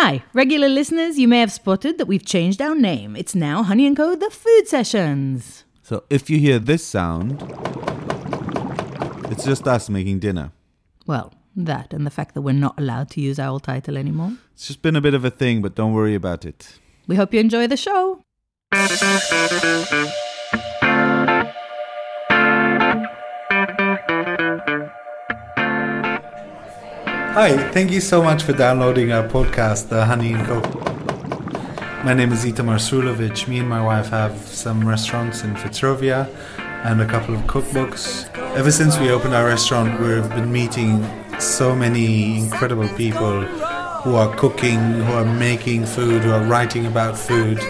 Hi, regular listeners, you may have spotted that we've changed our name. It's now Honey and Co. The Food Sessions. So if you hear this sound, it's just us making dinner. Well, that and the fact that we're not allowed to use our old title anymore. It's just been a bit of a thing, but don't worry about it. We hope you enjoy the show. Hi, thank you so much for downloading our podcast, The Honey and Co. My name is Itamar Srulovich. Me and my wife have some restaurants in Fitzrovia and a couple of cookbooks. Ever since we opened our restaurant, we've been meeting so many incredible people who are cooking, who are making food, who are writing about food.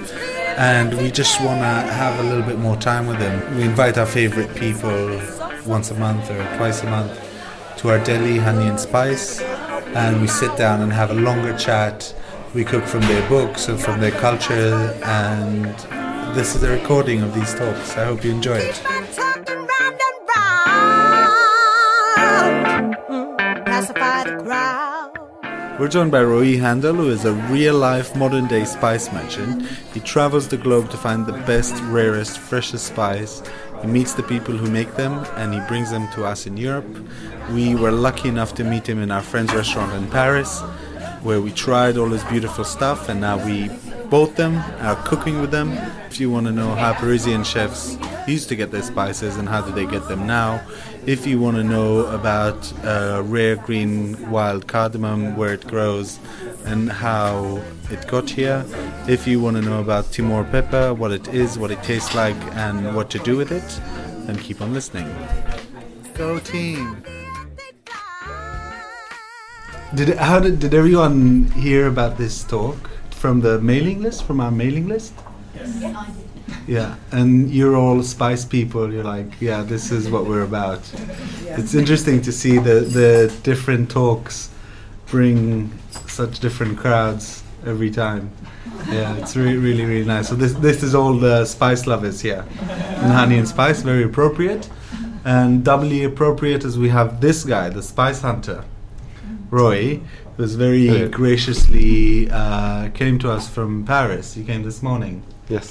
And we just want to have a little bit more time with them. We invite our favorite people once a month or twice a month to our deli, Honey and Spice, and we sit down and have a longer chat. We cook from their books and from their culture, and this is a recording of these talks. I hope you enjoy it. We're joined by Roy Handel, who is a real life modern day spice merchant. He travels the globe to find the best, rarest, freshest spice. He meets the people who make them and he brings them to us in Europe. We were lucky enough to meet him in our friend's restaurant in Paris, where we tried all his beautiful stuff and now we bought them, are cooking with them. If you want to know how Parisian chefs used to get their spices and how do they get them now, if you want to know about uh, rare green wild cardamom, where it grows and how it got here, if you want to know about Timor pepper, what it is, what it tastes like, and what to do with it, then keep on listening. Go team! Did how did did everyone hear about this talk from the mailing list from our mailing list? Yeah, and you're all spice people. You're like, yeah, this is what we're about. It's interesting to see the the different talks bring such different crowds every time. Yeah, it's really really really nice. So this this is all the spice lovers here, and honey and spice, very appropriate, and doubly appropriate as we have this guy, the spice hunter, Roy, who's very graciously uh, came to us from Paris. He came this morning. Yes.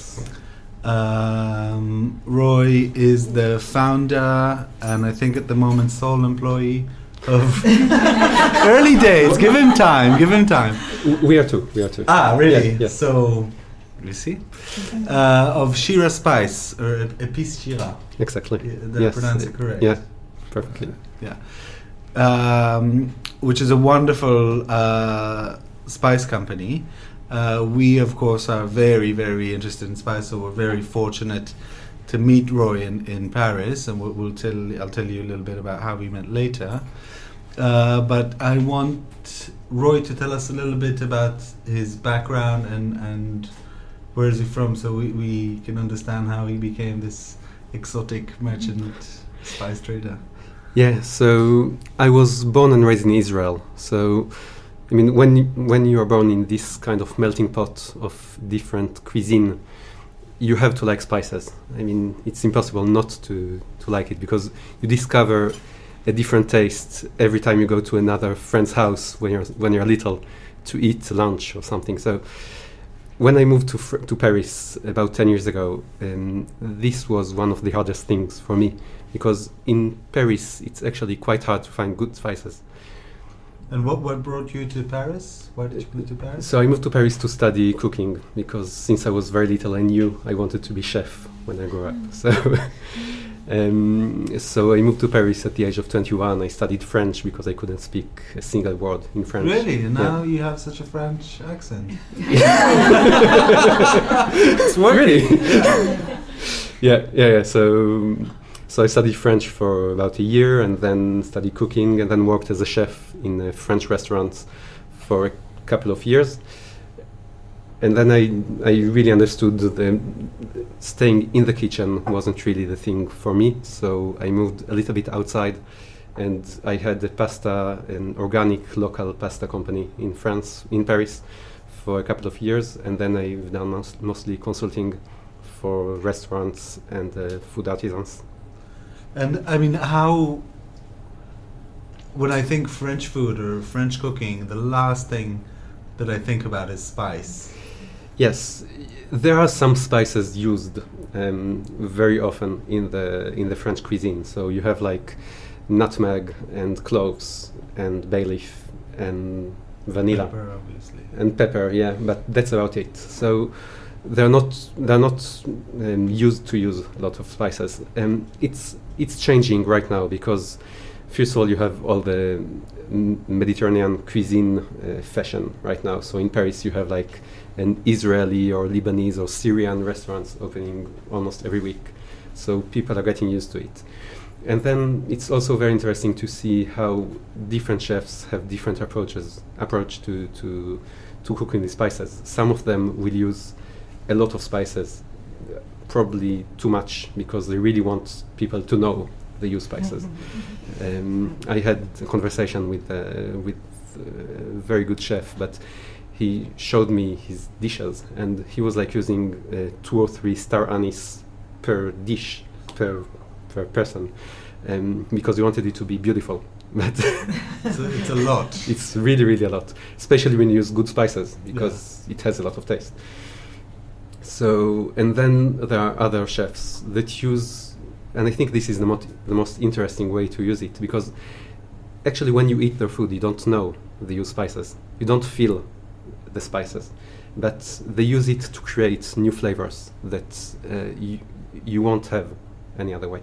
Um, Roy is the founder and I think at the moment sole employee of early days. Give him time. Give him time. We are two. We are two. Ah, really? Yes. So, you see, uh, of Shira Spice or Ep- Epice Shira. Exactly. Yeah, did I yes. pronounce it correct? Yeah. Perfectly. Yeah. Um, which is a wonderful uh, spice company. Uh, we, of course, are very, very interested in spice, so we're very fortunate to meet Roy in, in Paris, and we'll, we'll tell I'll tell you a little bit about how we met later. Uh, but I want Roy to tell us a little bit about his background and and where is he from, so we, we can understand how he became this exotic merchant spice trader. Yeah. So I was born and raised in Israel. So, I mean, when when you are born in this kind of melting pot of different cuisine, you have to like spices. I mean, it's impossible not to to like it because you discover a different taste every time you go to another friend's house when you're when you're little to eat lunch or something. So. when I moved to fr- to Paris about ten years ago, um, this was one of the hardest things for me because in Paris it's actually quite hard to find good spices. And what, what brought you to Paris? Why did you move to Paris? So I moved to Paris to study cooking because since I was very little, I knew I wanted to be chef when I grew up. So. Um, so I moved to Paris at the age of 21. I studied French because I couldn't speak a single word in French. Really? And Yeah. now you have such a French accent. it's working. yeah, yeah, yeah. So, so I studied French for about a year, and then studied cooking, and then worked as a chef in a French restaurant for a couple of years. And then I, I really understood that staying in the kitchen wasn't really the thing for me. So I moved a little bit outside, and I had a pasta, an organic local pasta company in France, in Paris, for a couple of years, and then I've done mos- mostly consulting for restaurants and uh, food artisans. And I mean, how. When I think French food or French cooking, the last thing that I think about is spice. Yes, there are some spices used um, very often in the in the French cuisine. So you have like nutmeg and cloves and bay leaf and vanilla Pepper, obviously. and pepper. Yeah, but that's about it. So they're not they're not um, used to use a lot of spices. Um, it's it's changing right now because first of all you have all the Mediterranean cuisine uh, fashion right now. So in Paris you have like an Israeli or Lebanese or Syrian restaurants opening almost every week. So people are getting used to it. And then it's also very interesting to see how different chefs have different approaches approach to, to to cooking the spices. Some of them will use a lot of spices, probably too much because they really want people to know they use spices. um, I had a conversation with uh, with a very good chef, but he showed me his dishes, and he was like using uh, two or three star anise per dish per per person, um, because he wanted it to be beautiful. But It's a, it's a lot. it's really really a lot, especially when you use good spices because it has a lot of taste. So and then there are other chefs that use, and I think this is the, mot- the most interesting way to use it because actually when you eat their food you don't know they use spices, you don't feel the spices, but they use it to create new flavors that uh, you you won't have any other way.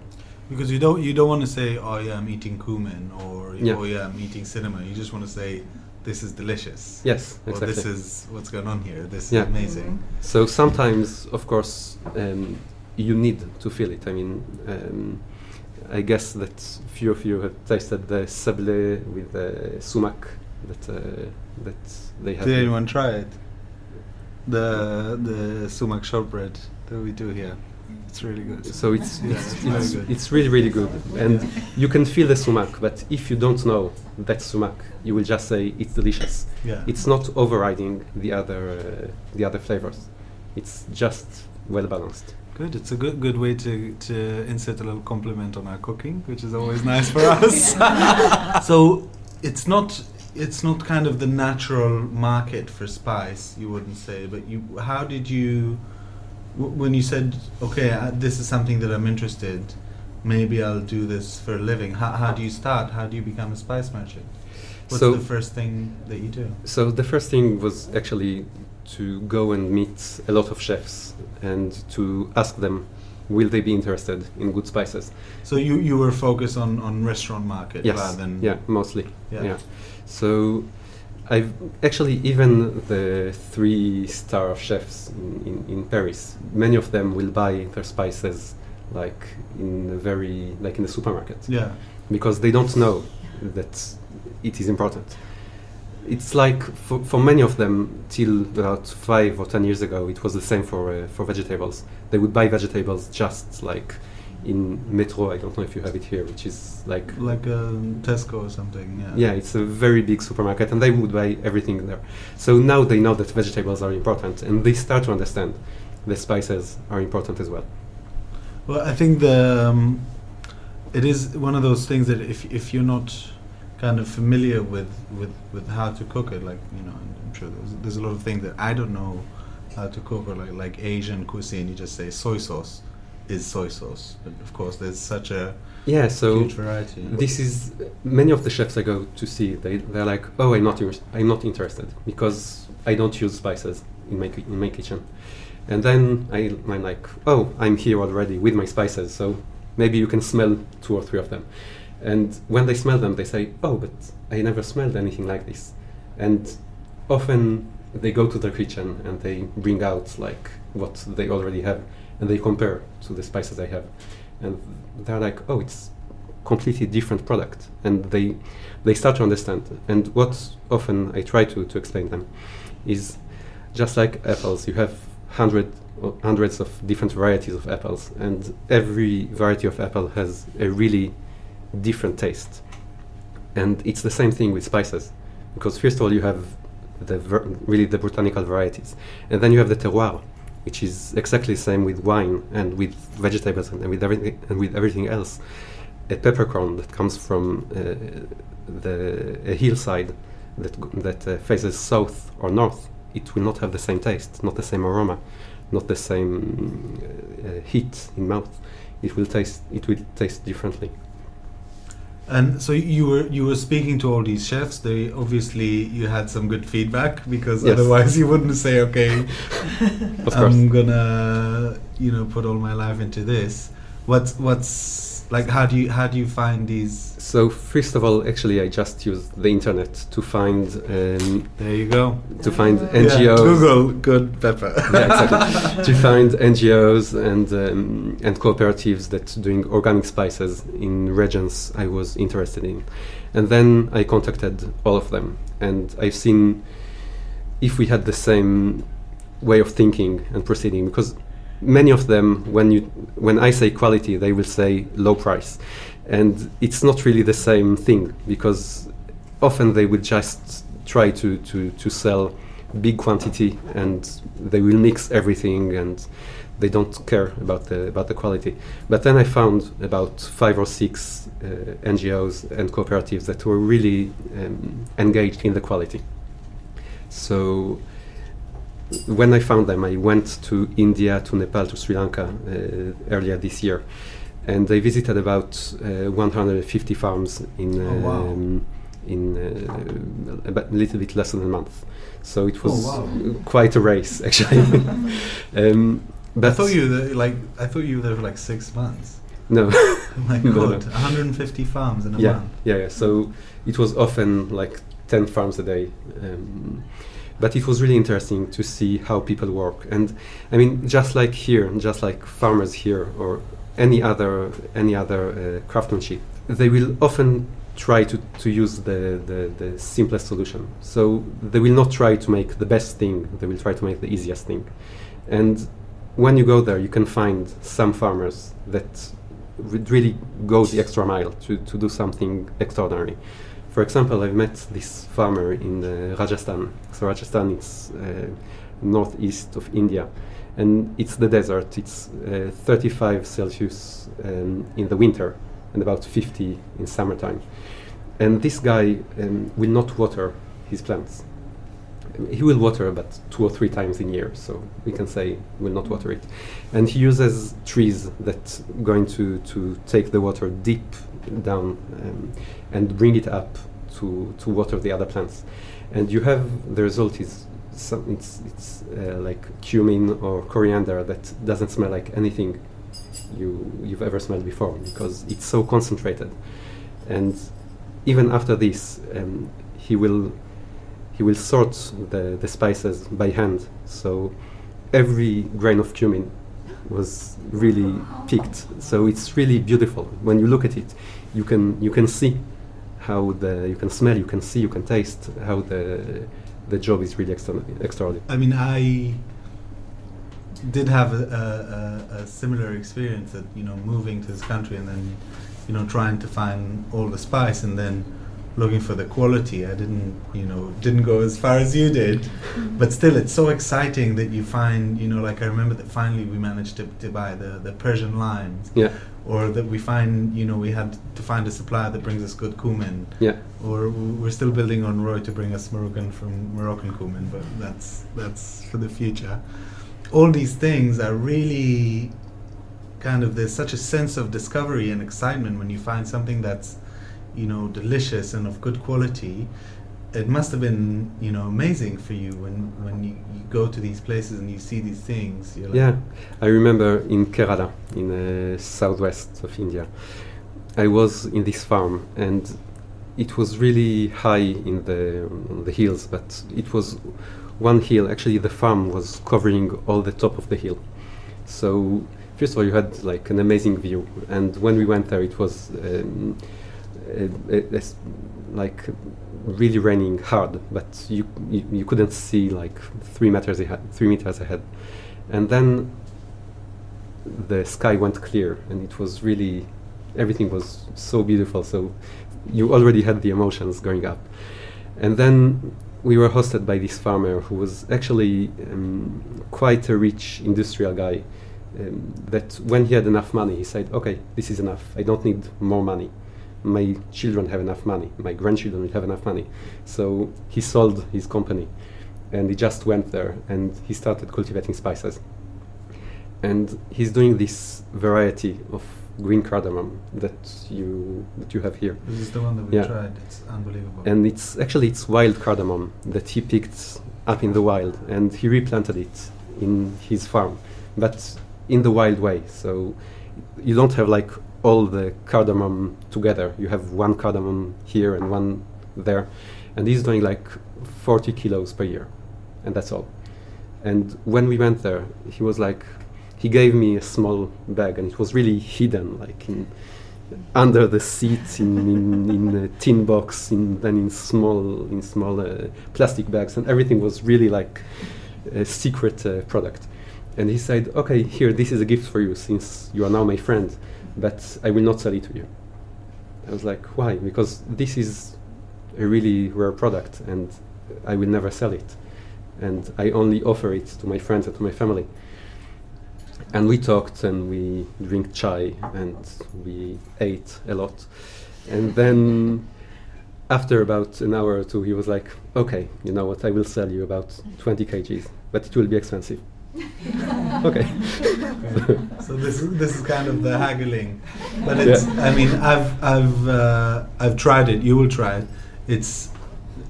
Because you don't you don't want to say, oh yeah, I'm eating cumin, or Yeah. oh yeah, I'm eating cinnamon. You just want to say, this is delicious. Yes, Or exactly. this is what's going on here. This Yeah. is amazing. So sometimes, of course, um, you need to feel it. I mean, um, I guess that few of you have tasted the sablé with the sumac that uh, that they have. Did anyone try it? The the sumac shortbread that we do here. It's really good. So it's Yeah, it's, it's it's, good. it's really really good, and you can feel the sumac. But if you don't know that sumac, you will just say it's delicious. yeah. It's not overriding the other uh, the other flavors. It's just well balanced. Good. It's a good good way to to insert a little compliment on our cooking, which is always nice for us. so it's not it's not kind of the natural market for spice, you wouldn't say. But you, how did you, w- when you said, okay, uh, this is something that I'm interested, maybe I'll do this for a living. How how do you start? How do you become a spice merchant? What's So- the first thing that you do? So the first thing was actually to go and meet a lot of chefs and to ask them, will they be interested in good spices? So you you were focused on on restaurant market Yes. rather than yeah, mostly. Yeah. Yeah. So I've actually even the three star chefs in, in, in Paris, many of them will buy their spices like in a very like in the supermarket yeah. because they don't know that it is important. It's like for, for many of them till about five or ten years ago, it was the same for uh, for vegetables. They would buy vegetables just like in Metro. I don't know if you have it here, which is like like um, Tesco or something. Yeah. yeah, it's a very big supermarket, and they would buy everything there. So now they know that vegetables are important, and they start to understand the spices are important as well. Well, I think the um, it is one of those things that if if you're not kind of familiar with with with how to cook it, like you know, I'm sure there's, there's a lot of things that I don't know how to cook, or like like Asian cuisine, you just say soy sauce is soy sauce, but of course there's such a Yeah, so huge variety. this is many of the chefs I go to see. They they're like, oh, I'm not I'm not interested because I don't use spices in my in my kitchen. And then I, I'm like, oh, I'm here already with my spices, so maybe you can smell two or three of them. And when they smell them, they say, oh, but I never smelled anything like this. And often they go to their kitchen and they bring out like what they already have, and they compare to the spices I have, and they're like, oh, it's completely different product, and they they start to understand. And what often I try to to explain them is just like apples, you have hundred hundreds of different varieties of apples, and every variety of apple has a really different taste. And it's the same thing with spices, because first of all you have the really the botanical varieties, and then you have the terroir, which is exactly the same with wine and with vegetables and, with everything and with everything else. A peppercorn that comes from uh, the a hillside that that uh, faces south or north, it will not have the same taste, not the same aroma, not the same uh, heat in mouth. It will taste it will taste differently. And so you were you were speaking to all these chefs. They obviously you had some good feedback because Yes. otherwise you wouldn't say, okay, I'm gonna you know put all my life into this. What's what's like? How do you how do you find these? So first of all, actually, I just used the internet to find um, There you go. to find Yeah, NGOs. Google good pepper. yeah, exactly. to find NGOs and um, and cooperatives that doing organic spices in regions I was interested in, and then I contacted all of them, and I've seen if we had the same way of thinking and proceeding because many of them when you when I say quality they will say low price. And it's not really the same thing because often they will just try to, to, to sell big quantity and they will mix everything and they don't care about the about the quality. But then I found about five or six uh, NGOs and cooperatives that were really um, engaged in the quality. So when I found them, I went to India, to Nepal, to Sri Lanka uh, earlier this year, and I visited about uh, 150 farms in Oh, wow. um, in uh, about a little bit less than a month. So it Oh, was wow. quite a race, actually. um, but I thought you were there, like I thought you were there for like six months. no. Oh my No, god, no. 150 farms in a yeah, month. yeah, yeah. So it was often like 10 farms a day. Um, but it was really interesting to see how people work. And I mean, just like here, just like farmers here or any other, any other uh, craftsmanship, they will often try to, to use the, the, the simplest solution. So they will not try to make the best thing, they will try to make the easiest thing. And when you go there, you can find some farmers that really go the extra mile to, to do something extraordinary. For example, I've met this farmer in uh, Rajasthan. So Rajasthan is uh, northeast of India, and it's the desert. It's uh, 35 Celsius um, in the winter and about 50 in summertime. And this guy um, will not water his plants. He will water about two or three times in a year, so we can say will not water it. And he uses trees that going to, to take the water deep down um, and bring it up to, to water the other plants. And you have the result is some, it's, it's uh, like cumin or coriander that doesn't smell like anything you, you've ever smelled before because it's so concentrated. And even after this, um, he will he will sort the, the spices by hand. So every grain of cumin was really picked. So it's really beautiful. When you look at it, you can you can see how the you can smell, you can see, you can taste how the the job is really extra, extraordinary. I mean, I did have a, a, a, a similar experience that you know moving to this country and then you know trying to find all the spice and then looking for the quality. I didn't you know didn't go as far as you did, mm-hmm. but still it's so exciting that you find you know like I remember that finally we managed to, to buy the the Persian limes. Yeah, Or that we find, you know, we had to find a supplier that brings us good cumin. yeah, Or we're still building on Roy to bring us Moroccan from Moroccan cumin, but that's that's for the future. All these things are really kind of there's such a sense of discovery and excitement when you find something that's you know delicious and of good quality. It must have been you know amazing for you when when you, you go to these places and you see these things. Like, yeah. I remember in Kerala, in uh, southwest of India, I was in this farm and it was really high in the on the hills, but it was one hill. Actually, the farm was covering all the top of the hill. So first of all, you had like an amazing view, and when we went there, it was um, uh, uh, s- like really raining hard, but you, you you couldn't see like three meters ahead, three meters ahead, and then the sky went clear, and it was really everything was so beautiful. So you already had the emotions going up, and then we were hosted by this farmer who was actually um, quite a rich industrial guy. Um, that when he had enough money, he said, "Okay, this is enough. I don't need more money. My children have enough money, my grandchildren will have enough money. So he sold his company, and he just went there and he started cultivating spices. And he's doing this variety of green cardamom that you that you have here. This is the one that we Yeah. tried. It's unbelievable. and it's actually it's wild cardamom that he picked up in the wild and he replanted it in his farm but in the wild way so you don't have like all the cardamom together. You have one cardamom here and one there. And he's doing like 40 kilos per year. And that's all. And when we went there he was like he gave me a small bag and it was really hidden like in under the seat in, in, in a tin box in, then in small in small uh, plastic bags. And everything was really like a secret uh, product. And he said okay here this is a gift for you since you are now my friend but i will not sell it to you. I was like why? Because this is a really rare product and i will never sell it. And i only offer it to my friends and to my family. And we talked and we drink chai and we ate a lot. And then after about an hour or two he was like okay you know what? I will sell you about 20 kgs but it will be expensive okay so this is, this is kind of the haggling, but it's. Yeah. I mean, I've I've uh, I've tried it. You will try it. It's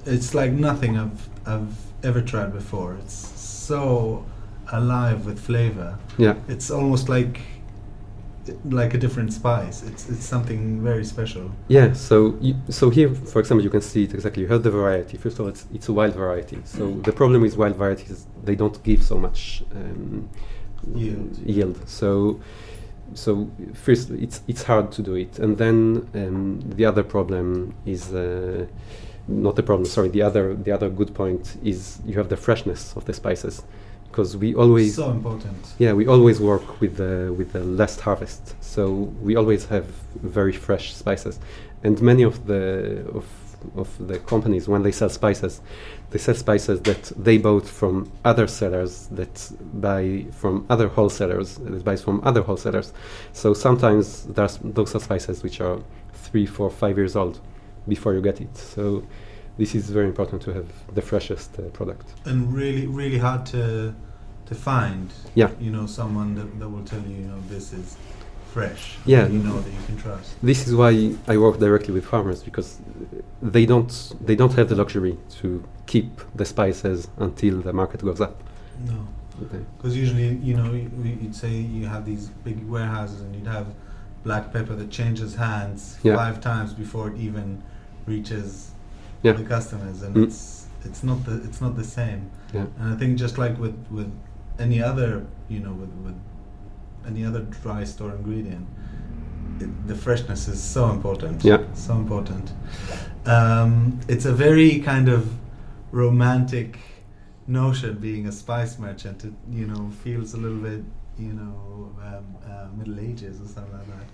it's like nothing I've I've ever tried before. It's so alive with flavor. yeah It's almost like like a different spice. It's it's something very special. Yeah, so you, so here, for example, you can see it exactly. You have the variety. First of all, it's, it's a wild variety. So the problem with wild varieties, they don't give so much um, Yield. yield. So so first, it's it's hard to do it, and then um, the other problem is. Uh, not the problem. Sorry. The other, the other good point is you have the freshness of the spices, because we always so important. yeah, we always work with the with the last harvest, so we always have very fresh spices, and many of the of of the companies when they sell spices, they sell spices that they bought from other sellers that buy from other wholesalers that buys from other wholesalers. So sometimes there's those are spices which are three, four, five years old before you get it. So this is very important to have the freshest uh, product. and really really hard to to find Yeah. you know someone that, that will tell you you know this is fresh Yeah. you know that you can trust this is why I work directly with farmers because they don't they don't have the luxury to keep the spices until the market goes up. no because usually you know you- you- you'd say you have these big warehouses and you'd have black pepper that changes hands Yeah. five times before it even reaches Yeah. the customers and Mm. it's it's not the it's not the same Yeah. and I think just like with with any other you know with with any other dry store ingredient it, the freshness is so important. Yeah. so important. Um, it's a very kind of romantic notion being a spice merchant. It you know feels a little bit you know um, uh, middle ages or something like that.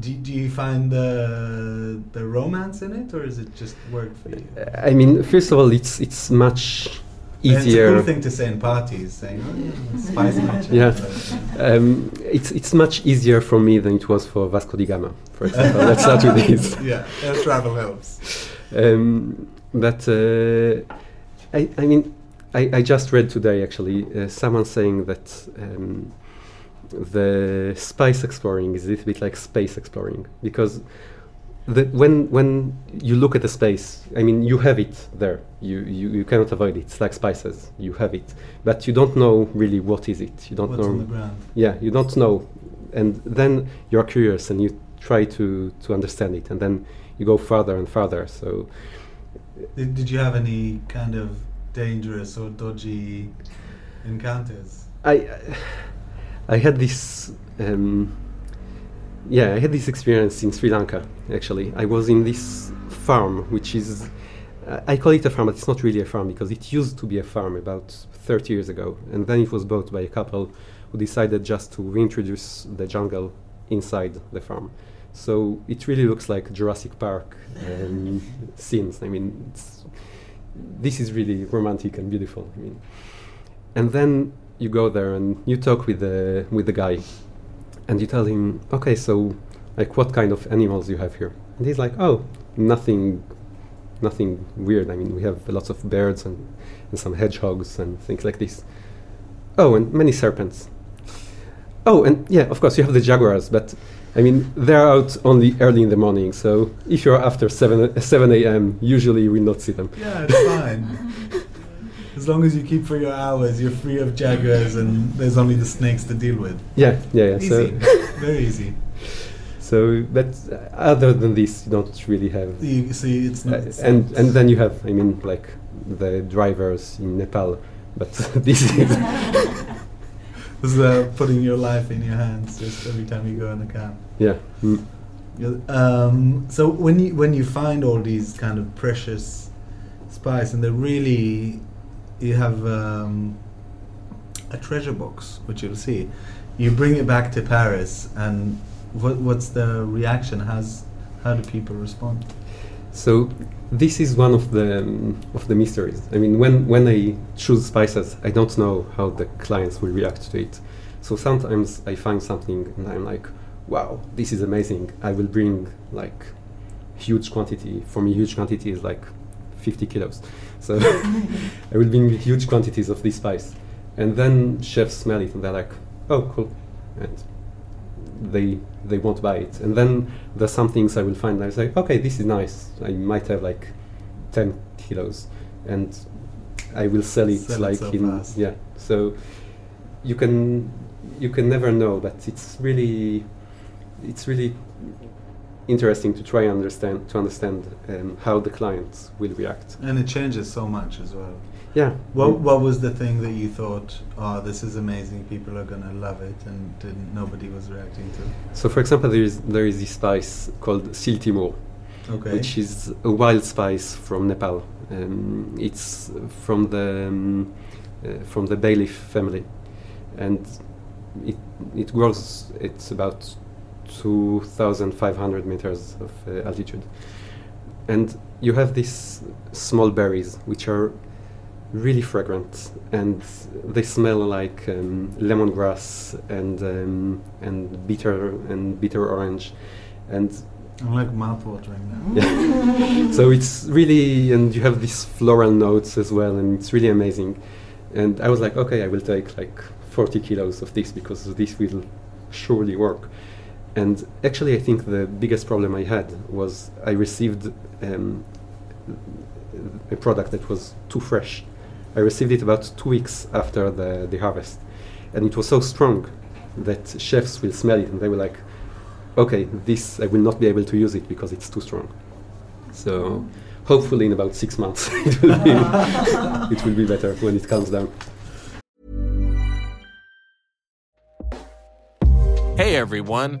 Do, do you find the the romance in it or is it just work for you? I mean, first of all, it's it's much easier. It's a cool thing to say in parties, saying, "Oh yeah, spice merchant." Yeah. Uh, Um, it's it's much easier for me than it was for Vasco da Gama, for example. Let's start with this. yeah, air travel helps. Um, but uh, I, I mean, I, I just read today actually uh, someone saying that um, the spice exploring is a little bit like space exploring because the, when when you look at the space, I mean, you have it there. You, you you cannot avoid it. It's like spices. You have it, but you don't know really what is it. You don't What's know. on the ground? Yeah, you don't know, and then you're curious and you try to to understand it, and then you go further and further. So Did, did you have any kind of dangerous or dodgy encounters? I I had this um, yeah I had this experience in Sri Lanka actually. I was in this farm which is uh, I call it a farm but it's not really a farm because it used to be a farm about 30 years ago. And then it was bought by a couple who decided just to reintroduce the jungle inside the farm. So it really looks like Jurassic Park um, scenes. I mean it's, this is really romantic and beautiful I mean. And then you go there and you talk with the with the guy and you tell him okay so like what kind of animals you have here? And he's like, oh, nothing, nothing weird. I mean, we have lots of birds and, and some hedgehogs and things like this. Oh, and many serpents. Oh, and yeah, of course, you have the jaguars, but I mean, they're out only early in the morning. So if you're after 7, 7 a.m., usually you will not see them. Yeah, it's fine. as long as you keep for your hours, you're free of jaguars and there's only the snakes to deal with. Yeah, yeah, yeah. Easy. So, Very easy. so, but uh, other than this, you don't really have. You see, it's not. Uh, and and then you have, I mean, like the drivers in Nepal, but this is It's uh, putting your life in your hands just every time you go in a cab. yeah. Mm. Um, so when you when you find all these kind of precious spice, and they're really, you have um, a treasure box, which you'll see. You bring it back to Paris, and what what's the reaction? How's how do people respond? So this is one of the um, of the mysteries. I mean, when when I choose spices, I don't know how the clients will react to it. So sometimes I find something and I'm like, "Wow, this is amazing! I will bring like huge quantity. For me, huge quantity is like 50 kilos. So I will bring huge quantities of this spice, and then chefs smell it and they're like, "Oh, cool," and they they won't buy it. And then there's some things I will find. I say, okay, this is nice. I might have like 10 kilos, and I will sell it Sell it like so in fast. yeah. So you can you can never know, but it's really it's really interesting to try and understand to understand um, how the clients will react. And it changes so much as well. Yeah. What what was the thing that you thought, oh, this is amazing, people are gonna love it, and didn't, nobody was reacting to? So, for example, there is there is this spice called siltimur, Okay. which is a wild spice from Nepal. Um, it's from the um, uh, from the bay leaf family, and it it grows. It's about two thousand five hundred meters of uh, altitude, and you have these small berries which are really fragrant and they smell like um, lemongrass and um, and bitter and bitter orange and I'm like mouthwatering now. yeah. so it's really, and you have these floral notes as well, and it's really amazing. And I was like, okay, I will take like 40 kilos of this because this will surely work. And actually, I think the biggest problem I had was I received um, a product that was too fresh. I received it about two weeks after the, the harvest, and it was so strong that chefs will smell it and they were like, okay, this I will not be able to use it because it's too strong. So hopefully in about six months it will be it will be better when it calms down. Hey everyone,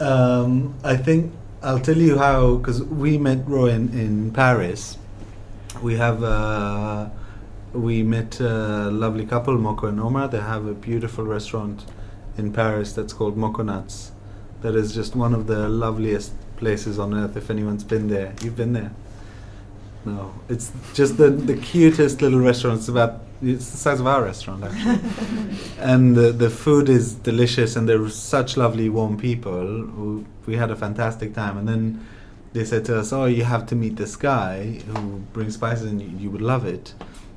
Um, I think I'll tell you how because we met Roy in, in Paris. We have uh, we met a lovely couple, Moko and Omar. They have a beautiful restaurant in Paris that's called Mokonuts. That is just one of the loveliest places on earth. If anyone's been there, you've been there. No, it's just the the cutest little restaurant. It's about it's the size of our restaurant actually, and the the food is delicious, and they're such lovely, warm people. Who, we had a fantastic time, and then they said to us, "Oh, you have to meet this guy who brings spices, and you, you would love it."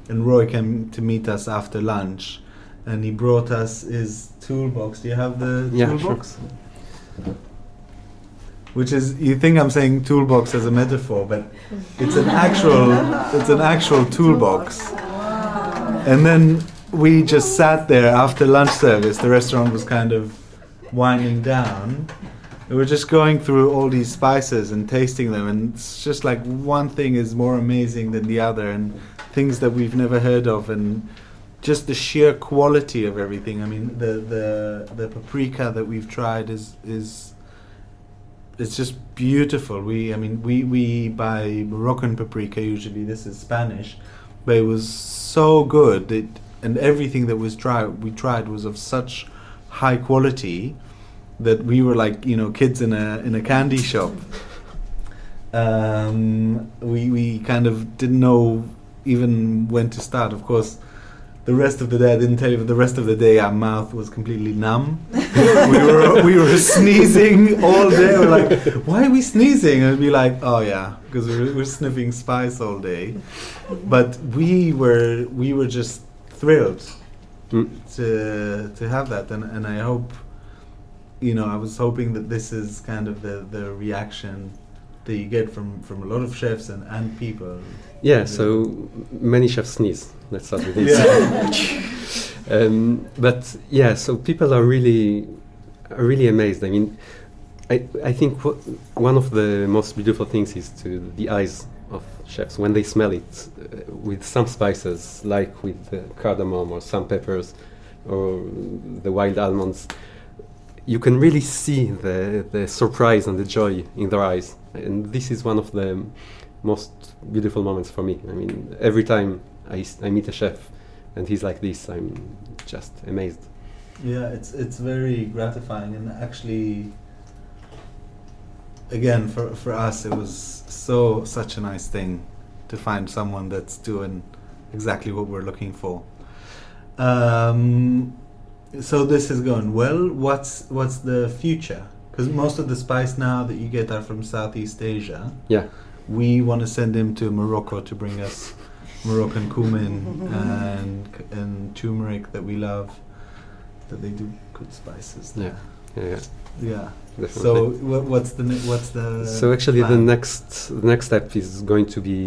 And Roy came to meet us after lunch, and he brought us his toolbox. Do you have the Yeah, sure. toolbox? Which is you think I'm saying toolbox as a metaphor, but it's an actual it's an actual toolbox. And then we just sat there after lunch service. The restaurant was kind of winding down. We were just going through all these spices and tasting them, and it's just like one thing is more amazing than the other, and things that we've never heard of, and just the sheer quality of everything. I mean, the the the paprika that we've tried is is it's just beautiful. We, I mean, we we buy Moroccan paprika usually. This is Spanish, but it was so good. It and everything that was tried we tried was of such high quality that we were like you know kids in a in a candy shop. Um, we we kind of didn't know even when to start. Of course, the rest of the day I didn't tell you, but the rest of the day our mouth was completely numb. we were we were sneezing all day. We're like, why are we sneezing? And it'd be like, oh yeah, because we're, we're sniffing spice all day. But we were we were just thrilled Mm. to to have that, and and I hope, you know, I was hoping that this is kind of the the reaction that you get from from a lot of chefs and and people. Yeah, so many chefs sneeze. Let's start with this. um, but yeah, so people are really, are really amazed. I mean, I, I think one of the most beautiful things is to the eyes of chefs when they smell it uh, with some spices, like with uh, cardamom or some peppers or the wild almonds. You can really see the, the surprise and the joy in their eyes, and this is one of the most beautiful moments for me. I mean, every time I, I meet a chef and he's like this, I'm just amazed. Yeah, it's it's very gratifying, and actually, again, for for us, it was so such a nice thing to find someone that's doing exactly what we're looking for. Um, so this is going well. What's what's the future? Because most of the spice now that you get are from Southeast Asia. Yeah. We want to send him to Morocco to bring us Moroccan cumin and and turmeric that we love. That they do good spices. Yeah. there. Yeah, yeah, Yeah. definitely. So wha- what's the what's the So actually, the next the next step is going to be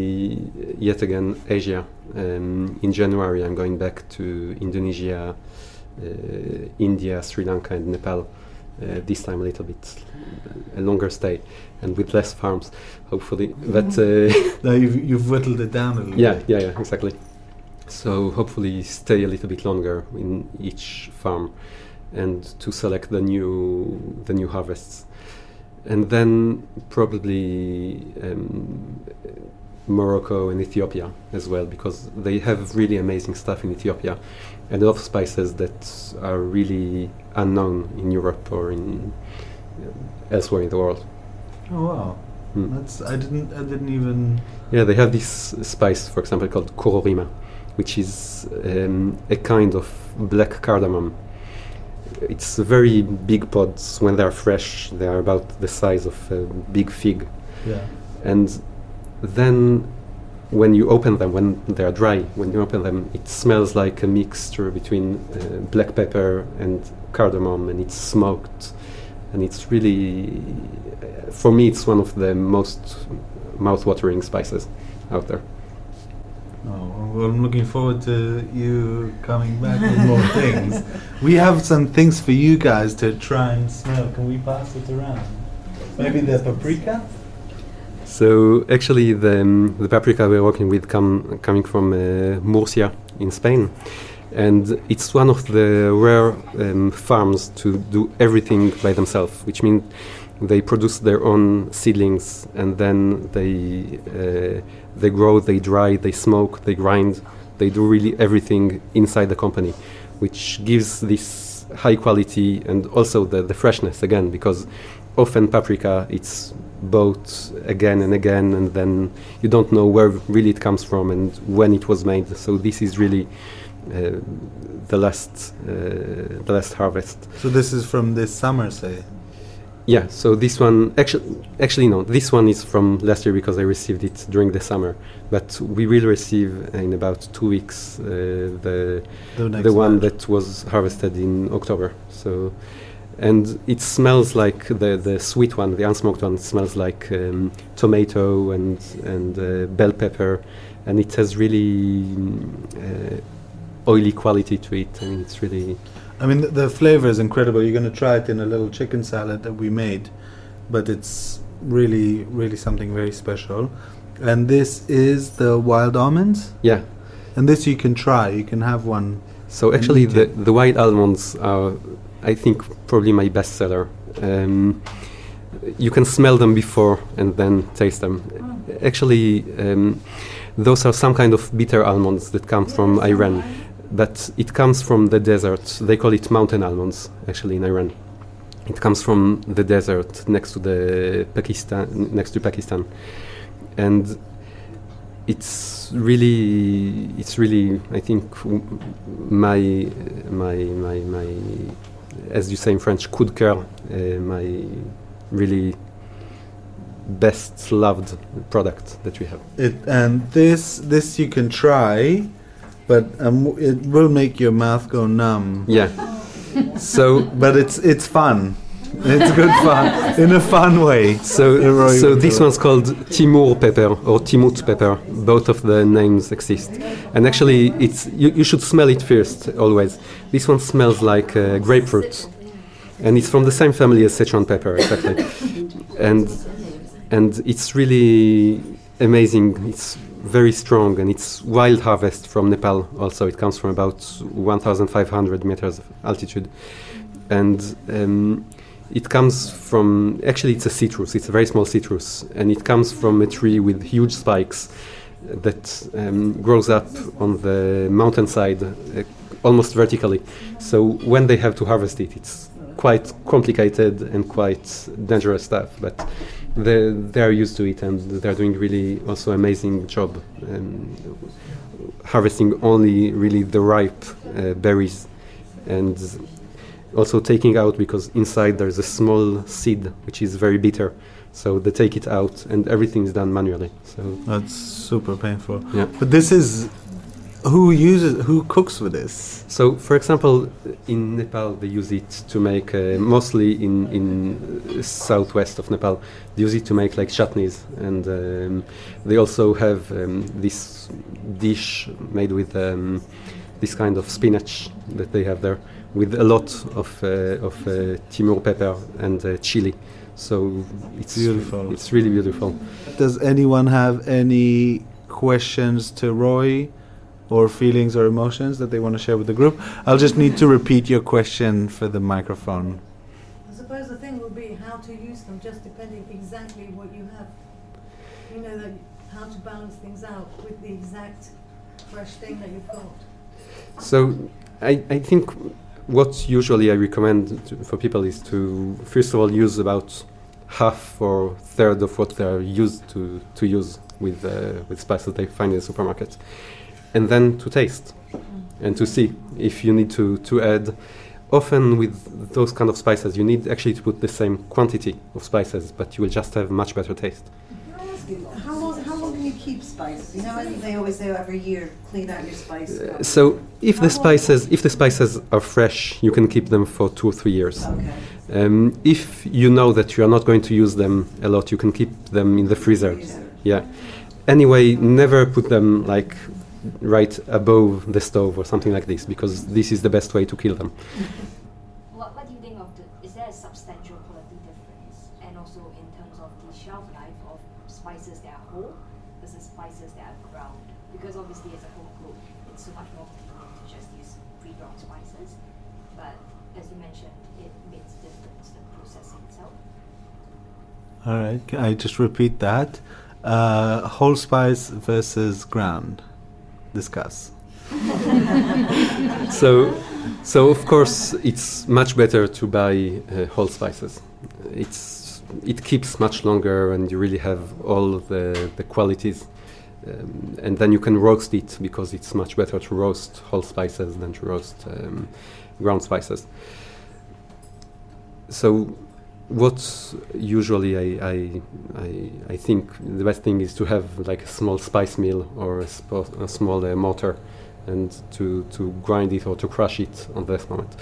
yet again Asia. Um, in January, I'm going back to Indonesia, uh, India, Sri Lanka, and Nepal. Uh, this time a little bit a longer stay and with less farms, hopefully. But uh, No, you've you've whittled it down a little yeah, bit. yeah, yeah, yeah, exactly. So hopefully stay a little bit longer in each farm, and to select the new the new harvests, and then probably um, Morocco and Ethiopia as well because they have really amazing stuff in Ethiopia, and a lot of spices that are really unknown in Europe or in uh, elsewhere in the world. Oh wow. Mm. That's I didn't I didn't even Yeah, they have this spice, for example, called kororima, which is um, a kind of black cardamom. It's very big pods when they are fresh. They are about the size of a big fig, yeah. and then when you open them, when they are dry, when you open them, it smells like a mixture between uh, black pepper and cardamom, and it's smoked, and it's really, for me, it's one of the most mouth-watering spices out there. Oh, well, I'm looking forward to you coming back with more things. We have some things for you guys to try and smell. Can we pass it around? Maybe the paprika? So actually, the, um, the paprika we're working with come coming from uh, Murcia in Spain, and it's one of the rare um, farms to do everything by themselves, which means they produce their own seedlings and then they uh, they grow, they dry, they smoke, they grind, they do really everything inside the company, which gives this high quality and also the, the freshness again because often paprika it's bought again and again and then you don't know where really it comes from and when it was made. So this is really the last uh, the last harvest So this is from this summer, say. yeah so this one actually actually no this one is from last year because i received it during the summer but we will receive in about two weeks uh, the The, the one batch. that was harvested in October. So, and it smells like the the sweet one, the unsmoked one smells like um, tomato and and uh, bell pepper, and it has really uh, oily quality to it. I mean, it's really I mean, the, the flavor is incredible. You're going to try it in a little chicken salad that we made, but it's really, really something very special. And this is the wild almonds. yeah. And this you can try. You can have one So actually, the, the white almonds are, I think, probably my best seller. Um, you can smell them before and then taste them. Actually, um, those are some kind of bitter almonds that come from Iran. But it comes from the desert. They call it mountain almonds, actually, in Iran. It comes from the desert next to the Pakistan, next to Pakistan, and it's really, it's really, I think, my, my, my, my, as you say in French, coup de cœur, uh, my really best loved product that we have. It and this this you can try, but um, it will make your mouth go numb. Yeah. so But it's it's fun. It's good fun in a fun way. So, so this one's called Timur pepper or Timut pepper. Both of the names exist, and actually, it's you, you should smell it first always. This one smells like uh, grapefruit, and it's from the same family as Sichuan pepper, exactly. and and it's really amazing. It's very strong, and it's wild harvest from Nepal. Also, it comes from about 1,500 meters of altitude, and um, it comes from actually it's a citrus. It's a very small citrus, and it comes from a tree with huge spikes that um, grows up on the mountainside, uh, almost vertically. So when they have to harvest it, it's quite complicated and quite dangerous stuff. But they they are used to it, and they're doing really also amazing job. Um, harvesting only really the ripe uh, berries and also taking out because inside there's a small seed which is very bitter so they take it out and everything is done manually so That's super painful. yeah But this is who uses who cooks with this. so for example in nepal they use it to make uh, mostly in in uh, southwest of nepal they use it to make like chutneys and um, they also have um, this dish made with um, this kind of spinach that they have there with a lot of uh, of uh, timur pepper and uh, chili so it's Beautiful. it's really beautiful Does anyone have any questions to Roy? Or feelings or emotions that they want to share with the group? I'll just need to repeat your question for the microphone. I suppose the thing will be how to use them, just depending exactly what you have. You know that how to balance things out with the exact fresh thing that you've got. So I, I think what usually I recommend to, for people is to first of all use about half or third of what they are used to, to use with uh, with spices they find in the supermarket, and then to taste and to see if you need to, to add. Often with those kind of spices, you need actually to put the same quantity of spices, but you will just have much better taste. Can I ask you, how long, how long can you keep spices? You know, they always say every year, clean out your spices. Uh, so if How the spices if the spices are fresh, you can keep them for two or three years. Okay. Um, if you know that you are not going to use them a lot, you can keep them in the freezer. Freezer. Yeah. Anyway, never put them like right above the stove or something like this because this is the best way to kill them. What, what do you think of the, is there a substantial quality difference and also in terms of the shelf life of spices that are whole versus spices that are ground? Because obviously as a home cook, it's so much more convenient to just use pre-ground spices. But as you mentioned, it makes a difference, the processing itself. All right, can I just repeat that? Uh, whole spice versus ground. Discuss. So, so of course, it's much better to buy uh, whole spices. It's it keeps much longer, and you really have all the the qualities. Um, and then you can roast it because it's much better to roast whole spices than to roast um, ground spices. So, what usually I, I, I, I think the best thing is to have like a small spice mill or a, a small uh, mortar and to, to grind it or to crush it on that moment.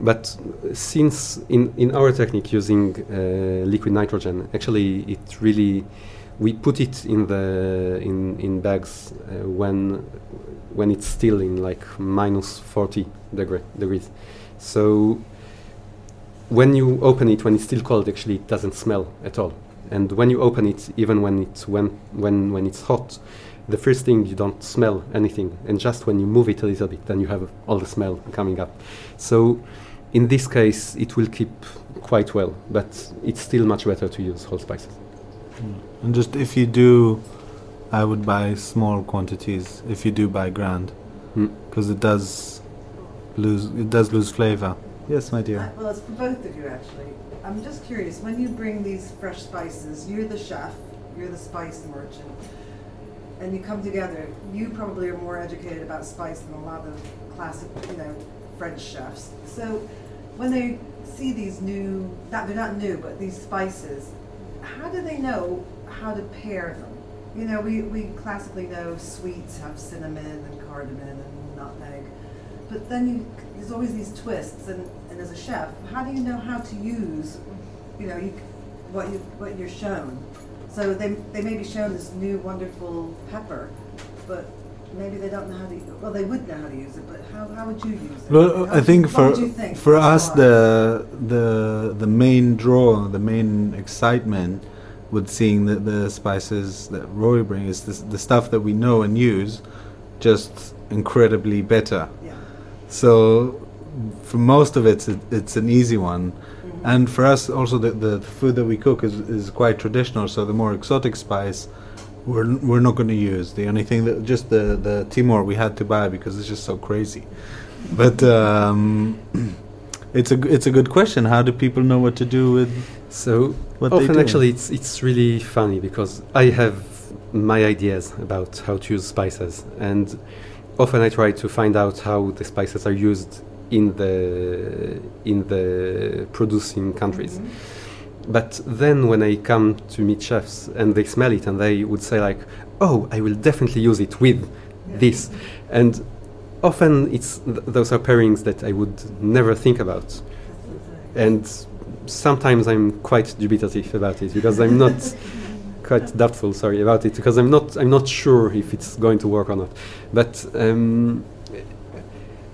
But since in, in our technique using uh, liquid nitrogen, actually it really we put it in the in, in bags uh, when when it's still in like minus 40 degree, degrees. So when you open it when it's still cold, actually it doesn't smell at all. And when you open it, even when it's when when when it's hot, the first thing you don't smell anything, and just when you move it a little bit, then you have all the smell coming up. So, in this case, it will keep quite well, but it's still much better to use whole spices. And just if you do, I would buy small quantities. If you do buy grand, Mm. because it does lose it does lose flavor. Yes, my dear. Uh, Well, it's for both of you actually. I'm just curious, when you bring these fresh spices, you're the chef, you're the spice merchant, and you come together, you probably are more educated about spice than a lot of classic, you know, French chefs. So when they see these new, not, they're not new, but these spices, how do they know how to pair them? You know, we, we classically know sweets have cinnamon and cardamom and nutmeg. But then you, there's always these twists, and, and as a chef, how do you know how to use, you know, you, what you what you're shown? So they, they may be shown this new wonderful pepper, but maybe they don't know how to. Well, they would know how to use it, but how, how would you use it? Well, How I think you- for what would you think for us the the the main draw, the main excitement with seeing the, the spices that Roy brings is this, the stuff that we know and use, just incredibly better. yeah. So for most of it, it's, it's an easy one. Mm-hmm. And for us, also the, the food that we cook is, is quite traditional. So the more exotic spice, we're we're not going to use. The only thing that just the the Timur we had to buy because it's just so crazy. But um, it's a g- it's a good question. How do people know what to do with? So What they often do. actually it's it's really funny because I have my ideas about how to use spices and often I try to find out how the spices are used in the in the producing countries. But then when I come to meet chefs and they smell it and they would say like, "Oh, I will definitely use it with this," and often it's th- those are pairings that I would never think about and sometimes I'm quite dubitative about it because I'm not quite doubtful. Sorry about it because I'm not I'm not sure if it's going to work or not. But um,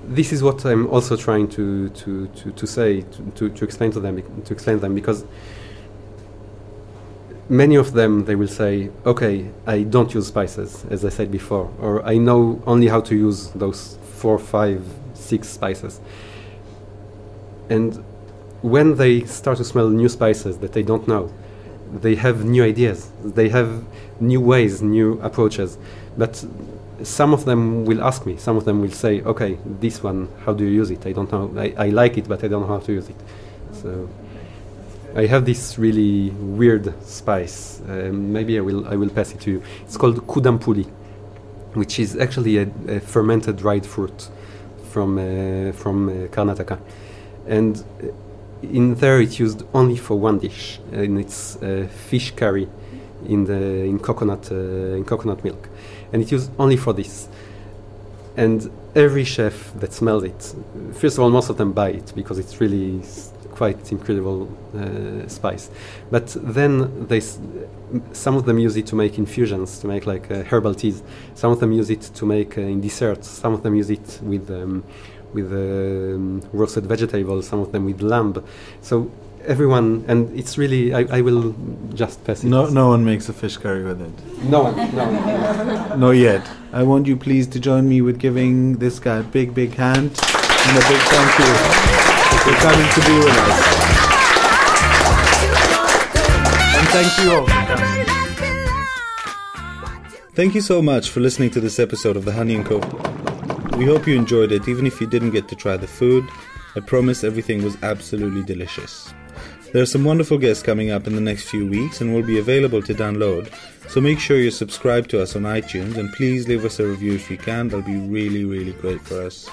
this is what I'm also trying to to, to, to say to, to, to explain to them to explain them because many of them they will say okay i don't use spices as i said before or i know only how to use those four five six spices. And when they start to smell new spices that they don't know they have new ideas they have new ways new approaches but some of them will ask me. Some of them will say okay this one how do you use it? I don't know. I, I like it but i don't know how to use it. So I have this really weird spice. Um, maybe I will I will pass it to you. It's called kudampuli, which is actually a, a fermented dried fruit from uh, from uh, Karnataka, and uh, in there it's used only for one dish, and it's uh, fish curry in the in coconut uh, in coconut milk, and it's used only for this. And every chef that smells it, first of all, most of them buy it because it's really quite incredible uh, spice. But then they, some of them use it to make infusions, to make like uh, herbal teas. Some of them use it to make uh, in desserts. Some of them use it with um, with um, roasted vegetables. Some of them with lamb. So everyone, and it's really. I, I will just pass it. No, no one makes a fish curry with it. no one, no one. Not yet. I want you please to join me with giving this guy a big, big hand and a big thank you for coming to be with us. And thank you all. Thank you so much for listening to this episode of the Honey and Co. We hope you enjoyed it, even if you didn't get to try the food. I promise everything was absolutely delicious. There are some wonderful guests coming up in the next few weeks and will be available to download, so make sure you subscribe to us on iTunes and please leave us a review if you can, that'll be really, really great for us.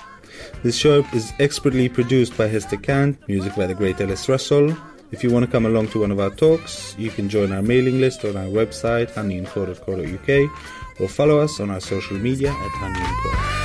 This show is expertly produced by Hester Kant, music by the great Ellis Russell. If you want to come along to one of our talks, you can join our mailing list on our website, honeyandco.co.uk, or follow us on our social media at honeyandco.